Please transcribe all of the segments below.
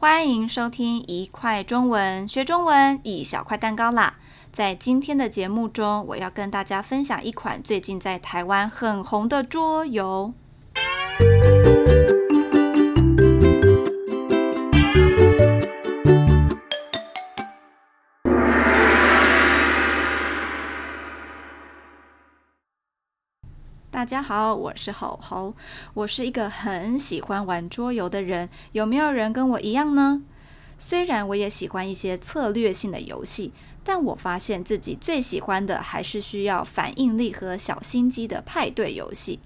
欢迎收听一块中文，学中文一小块蛋糕啦！在今天的节目中，我要跟大家分享一款最近在台湾很红的桌游。大家好，我是吼吼，我是一个很喜欢玩桌游的人。有没有人跟我一样呢？虽然我也喜欢一些策略性的游戏，但我发现自己最喜欢的还是需要反应力和小心机的派对游戏。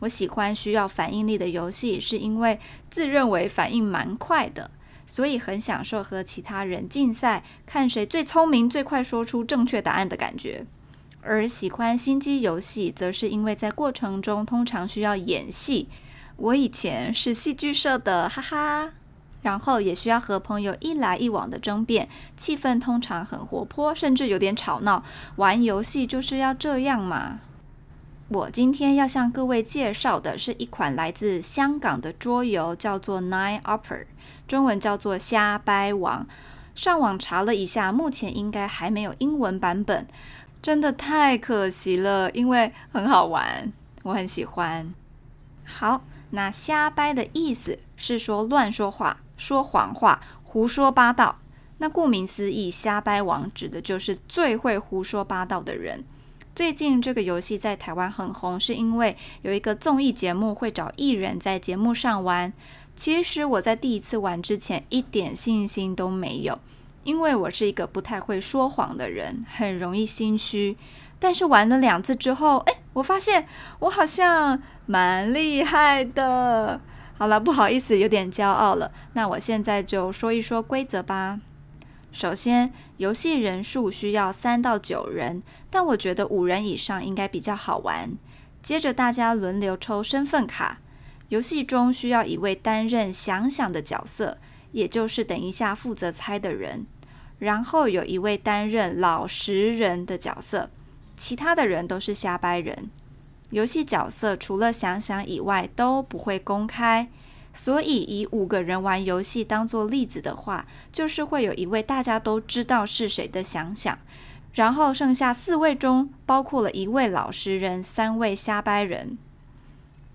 我喜欢需要反应力的游戏，是因为自认为反应蛮快的，所以很享受和其他人竞赛，看谁最聪明、最快说出正确答案的感觉。而喜欢心机游戏，则是因为在过程中通常需要演戏。我以前是戏剧社的，哈哈。然后也需要和朋友一来一往的争辩，气氛通常很活泼，甚至有点吵闹。玩游戏就是要这样嘛。我今天要向各位介绍的是一款来自香港的桌游，叫做 Nine Upper，中文叫做瞎掰王。上网查了一下，目前应该还没有英文版本。真的太可惜了，因为很好玩，我很喜欢。好，那瞎掰的意思是说乱说话、说谎话、胡说八道。那顾名思义，瞎掰王指的就是最会胡说八道的人。最近这个游戏在台湾很红，是因为有一个综艺节目会找艺人在节目上玩。其实我在第一次玩之前一点信心都没有。因为我是一个不太会说谎的人，很容易心虚。但是玩了两次之后，哎，我发现我好像蛮厉害的。好了，不好意思，有点骄傲了。那我现在就说一说规则吧。首先，游戏人数需要三到九人，但我觉得五人以上应该比较好玩。接着，大家轮流抽身份卡。游戏中需要一位担任想想的角色，也就是等一下负责猜的人。然后有一位担任老实人的角色，其他的人都是瞎掰人。游戏角色除了想想以外都不会公开，所以以五个人玩游戏当做例子的话，就是会有一位大家都知道是谁的想想，然后剩下四位中包括了一位老实人，三位瞎掰人。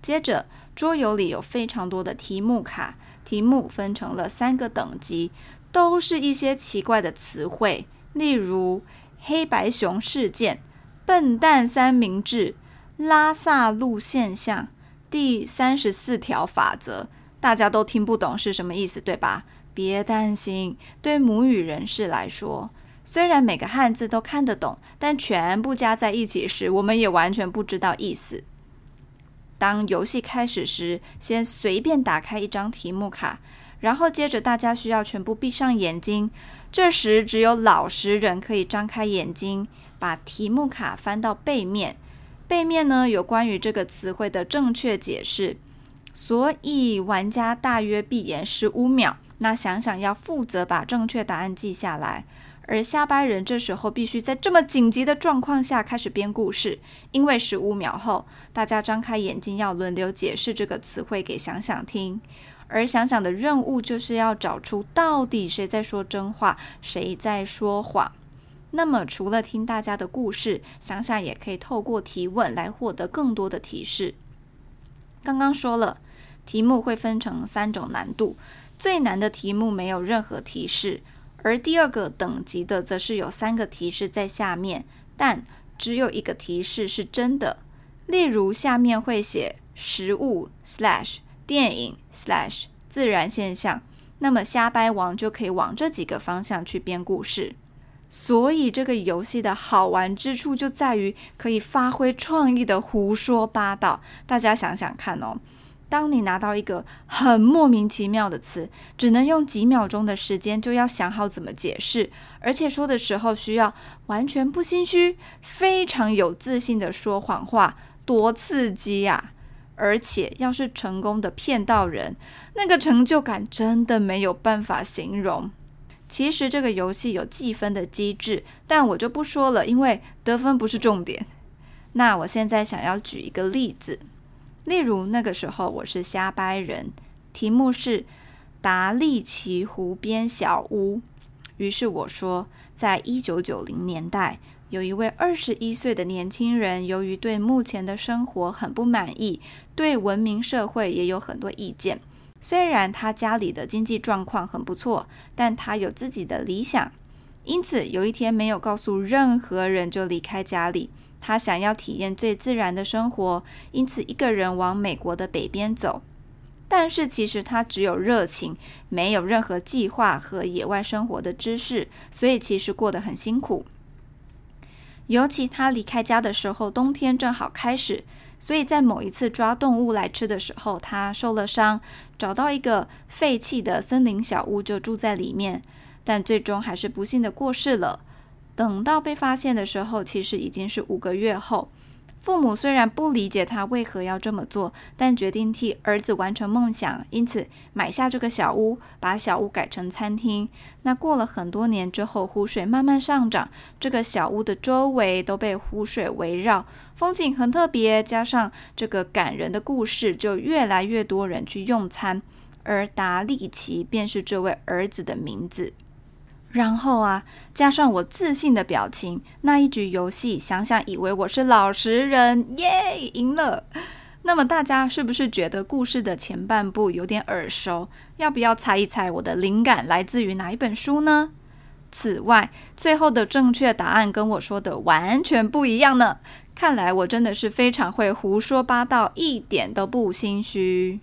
接着桌游里有非常多的题目卡，题目分成了三个等级。都是一些奇怪的词汇，例如黑白熊事件、笨蛋三明治、拉萨路现象、第三十四条法则，大家都听不懂是什么意思，对吧？别担心，对母语人士来说，虽然每个汉字都看得懂，但全部加在一起时，我们也完全不知道意思。当游戏开始时，先随便打开一张题目卡。然后接着，大家需要全部闭上眼睛。这时，只有老实人可以张开眼睛，把题目卡翻到背面。背面呢，有关于这个词汇的正确解释。所以，玩家大约闭眼十五秒。那想想要负责把正确答案记下来。而瞎掰人这时候必须在这么紧急的状况下开始编故事，因为十五秒后，大家张开眼睛要轮流解释这个词汇给想想听。而想想的任务就是要找出到底谁在说真话，谁在说谎。那么，除了听大家的故事，想想也可以透过提问来获得更多的提示。刚刚说了，题目会分成三种难度，最难的题目没有任何提示，而第二个等级的则是有三个提示在下面，但只有一个提示是真的。例如，下面会写食物 slash。电影 slash 自然现象，那么瞎掰王就可以往这几个方向去编故事。所以这个游戏的好玩之处就在于可以发挥创意的胡说八道。大家想想看哦，当你拿到一个很莫名其妙的词，只能用几秒钟的时间就要想好怎么解释，而且说的时候需要完全不心虚，非常有自信的说谎话，多刺激呀！而且，要是成功的骗到人，那个成就感真的没有办法形容。其实这个游戏有计分的机制，但我就不说了，因为得分不是重点。那我现在想要举一个例子，例如那个时候我是瞎掰人，题目是达利奇湖边小屋。于是我说，在一九九零年代，有一位二十一岁的年轻人，由于对目前的生活很不满意，对文明社会也有很多意见。虽然他家里的经济状况很不错，但他有自己的理想，因此有一天没有告诉任何人就离开家里。他想要体验最自然的生活，因此一个人往美国的北边走。但是其实他只有热情，没有任何计划和野外生活的知识，所以其实过得很辛苦。尤其他离开家的时候，冬天正好开始，所以在某一次抓动物来吃的时候，他受了伤，找到一个废弃的森林小屋就住在里面，但最终还是不幸的过世了。等到被发现的时候，其实已经是五个月后。父母虽然不理解他为何要这么做，但决定替儿子完成梦想，因此买下这个小屋，把小屋改成餐厅。那过了很多年之后，湖水慢慢上涨，这个小屋的周围都被湖水围绕，风景很特别。加上这个感人的故事，就越来越多人去用餐，而达利奇便是这位儿子的名字。然后啊，加上我自信的表情，那一局游戏，想想以为我是老实人，耶，赢了。那么大家是不是觉得故事的前半部有点耳熟？要不要猜一猜我的灵感来自于哪一本书呢？此外，最后的正确答案跟我说的完全不一样呢。看来我真的是非常会胡说八道，一点都不心虚。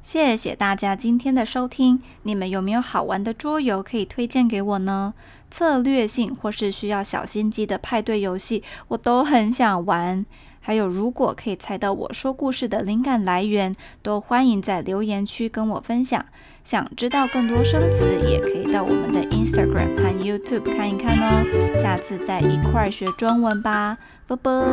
谢谢大家今天的收听。你们有没有好玩的桌游可以推荐给我呢？策略性或是需要小心机的派对游戏，我都很想玩。还有，如果可以猜到我说故事的灵感来源，都欢迎在留言区跟我分享。想知道更多生词，也可以到我们的 Instagram 和 YouTube 看一看哦。下次再一块学中文吧，啵啵。